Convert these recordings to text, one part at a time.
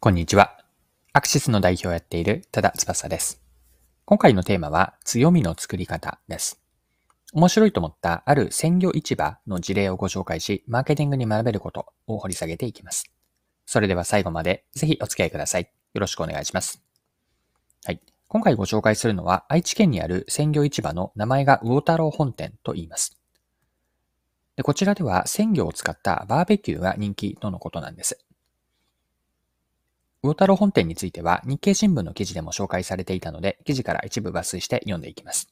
こんにちは。アクシスの代表をやっている多田翼です。今回のテーマは強みの作り方です。面白いと思ったある鮮魚市場の事例をご紹介し、マーケティングに学べることを掘り下げていきます。それでは最後までぜひお付き合いください。よろしくお願いします。はい。今回ご紹介するのは愛知県にある鮮魚市場の名前が魚太郎本店と言います。でこちらでは鮮魚を使ったバーベキューが人気とのことなんです。魚太郎本店については日経新聞の記事でも紹介されていたので、記事から一部抜粋して読んでいきます。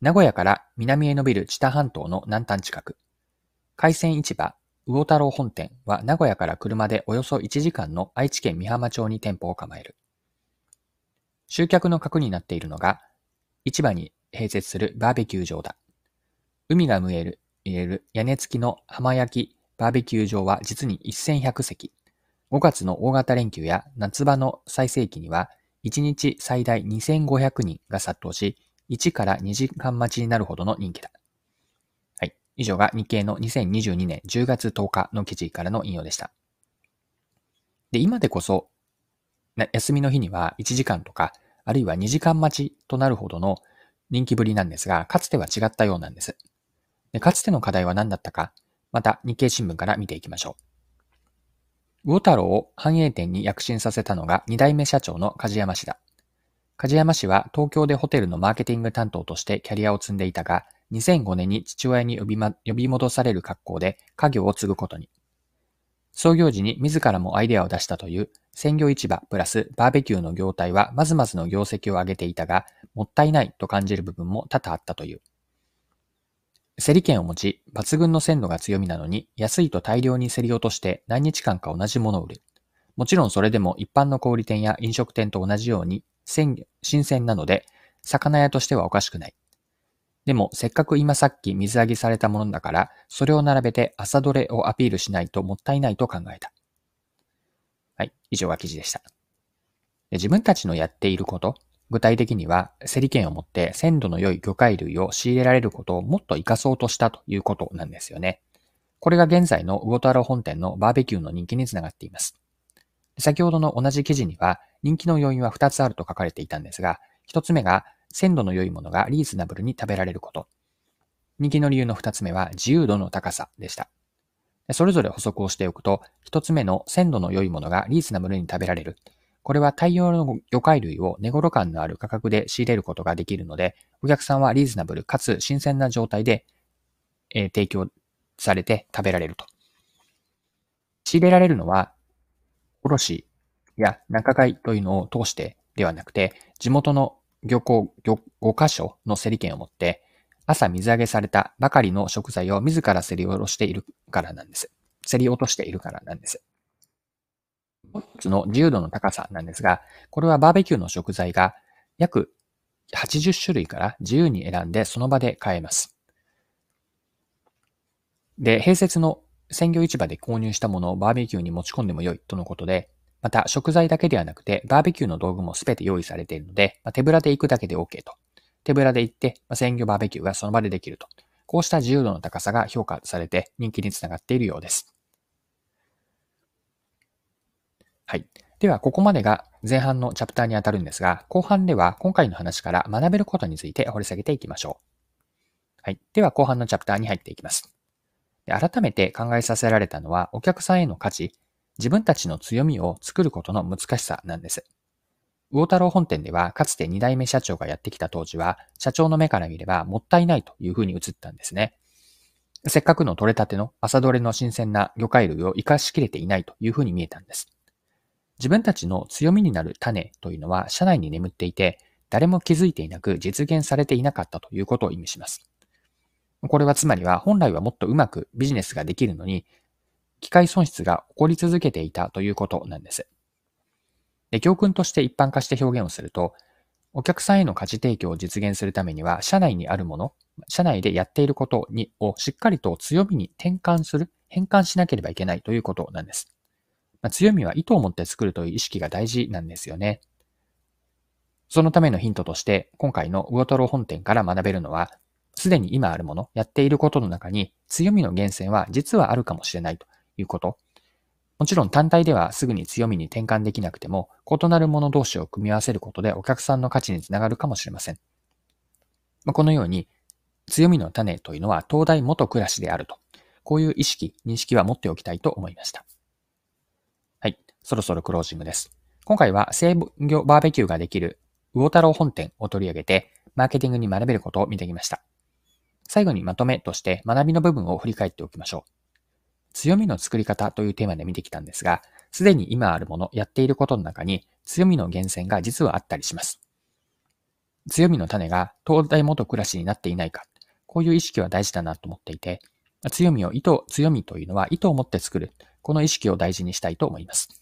名古屋から南へ伸びる知多半島の南端近く。海鮮市場、魚太郎本店は名古屋から車でおよそ1時間の愛知県美浜町に店舗を構える。集客の核になっているのが、市場に併設するバーベキュー場だ。海が見える、入れる屋根付きの浜焼きバーベキュー場は実に1100席。5月の大型連休や夏場の最盛期には、1日最大2500人が殺到し、1から2時間待ちになるほどの人気だ。はい。以上が日経の2022年10月10日の記事からの引用でした。で、今でこそ、休みの日には1時間とか、あるいは2時間待ちとなるほどの人気ぶりなんですが、かつては違ったようなんです。でかつての課題は何だったか、また日経新聞から見ていきましょう。魚太郎を繁栄店に躍進させたのが二代目社長の梶山氏だ。梶山氏は東京でホテルのマーケティング担当としてキャリアを積んでいたが、2005年に父親に呼び,、ま、呼び戻される格好で家業を継ぐことに。創業時に自らもアイデアを出したという鮮魚市場プラスバーベキューの業態はまずまずの業績を上げていたが、もったいないと感じる部分も多々あったという。競り券を持ち、抜群の鮮度が強みなのに、安いと大量に競り落として何日間か同じものを売る。もちろんそれでも一般の小売店や飲食店と同じように、新鮮なので、魚屋としてはおかしくない。でも、せっかく今さっき水揚げされたものだから、それを並べて朝どれをアピールしないともったいないと考えた。はい、以上が記事でした。自分たちのやっていること、具体的には、競り券を持って鮮度の良い魚介類を仕入れられることをもっと活かそうとしたということなんですよね。これが現在の魚太郎本店のバーベキューの人気につながっています。先ほどの同じ記事には、人気の要因は2つあると書かれていたんですが、1つ目が、鮮度の良いものがリーズナブルに食べられること。人気の理由の2つ目は、自由度の高さでした。それぞれ補足をしておくと、1つ目の鮮度の良いものがリーズナブルに食べられる。これは大量の魚介類を寝頃感のある価格で仕入れることができるので、お客さんはリーズナブルかつ新鮮な状態で、えー、提供されて食べられると。仕入れられるのは、卸や仲買というのを通してではなくて、地元の漁港漁5箇所の競り券を持って、朝水揚げされたばかりの食材を自ら競り下ろしているからなんです。競り落としているからなんです。の自由度の高さなんですが、これはバーベキューの食材が約80種類から自由に選んでその場で買えます。で、併設の鮮魚市場で購入したものをバーベキューに持ち込んでも良いとのことで、また食材だけではなくてバーベキューの道具もすべて用意されているので、まあ、手ぶらで行くだけで OK と。手ぶらで行って、まあ、鮮魚バーベキューがその場でできると。こうした自由度の高さが評価されて人気につながっているようです。はい。では、ここまでが前半のチャプターにあたるんですが、後半では今回の話から学べることについて掘り下げていきましょう。はい。では、後半のチャプターに入っていきます。で改めて考えさせられたのは、お客さんへの価値、自分たちの強みを作ることの難しさなんです。魚太郎本店では、かつて2代目社長がやってきた当時は、社長の目から見ればもったいないというふうに映ったんですね。せっかくの取れたての朝取れの新鮮な魚介類を活かしきれていないというふうに見えたんです。自分たちの強みになる種というのは社内に眠っていて、誰も気づいていなく実現されていなかったということを意味します。これはつまりは本来はもっとうまくビジネスができるのに、機械損失が起こり続けていたということなんです。で教訓として一般化して表現をすると、お客さんへの価値提供を実現するためには、社内にあるもの、社内でやっていることにをしっかりと強みに転換する、変換しなければいけないということなんです。まあ、強みは意図を持って作るという意識が大事なんですよね。そのためのヒントとして、今回の魚太郎本店から学べるのは、すでに今あるもの、やっていることの中に強みの源泉は実はあるかもしれないということ。もちろん単体ではすぐに強みに転換できなくても、異なるもの同士を組み合わせることでお客さんの価値につながるかもしれません。まこのように、強みの種というのは東大元暮らしであると、こういう意識、認識は持っておきたいと思いました。そろそろクロージングです。今回は制御バーベキューができる魚太郎本店を取り上げて、マーケティングに学べることを見てきました。最後にまとめとして学びの部分を振り返っておきましょう。強みの作り方というテーマで見てきたんですが、すでに今あるもの、やっていることの中に強みの源泉が実はあったりします。強みの種が東大元暮らしになっていないか、こういう意識は大事だなと思っていて、強みを意図、強みというのは意図を持って作る、この意識を大事にしたいと思います。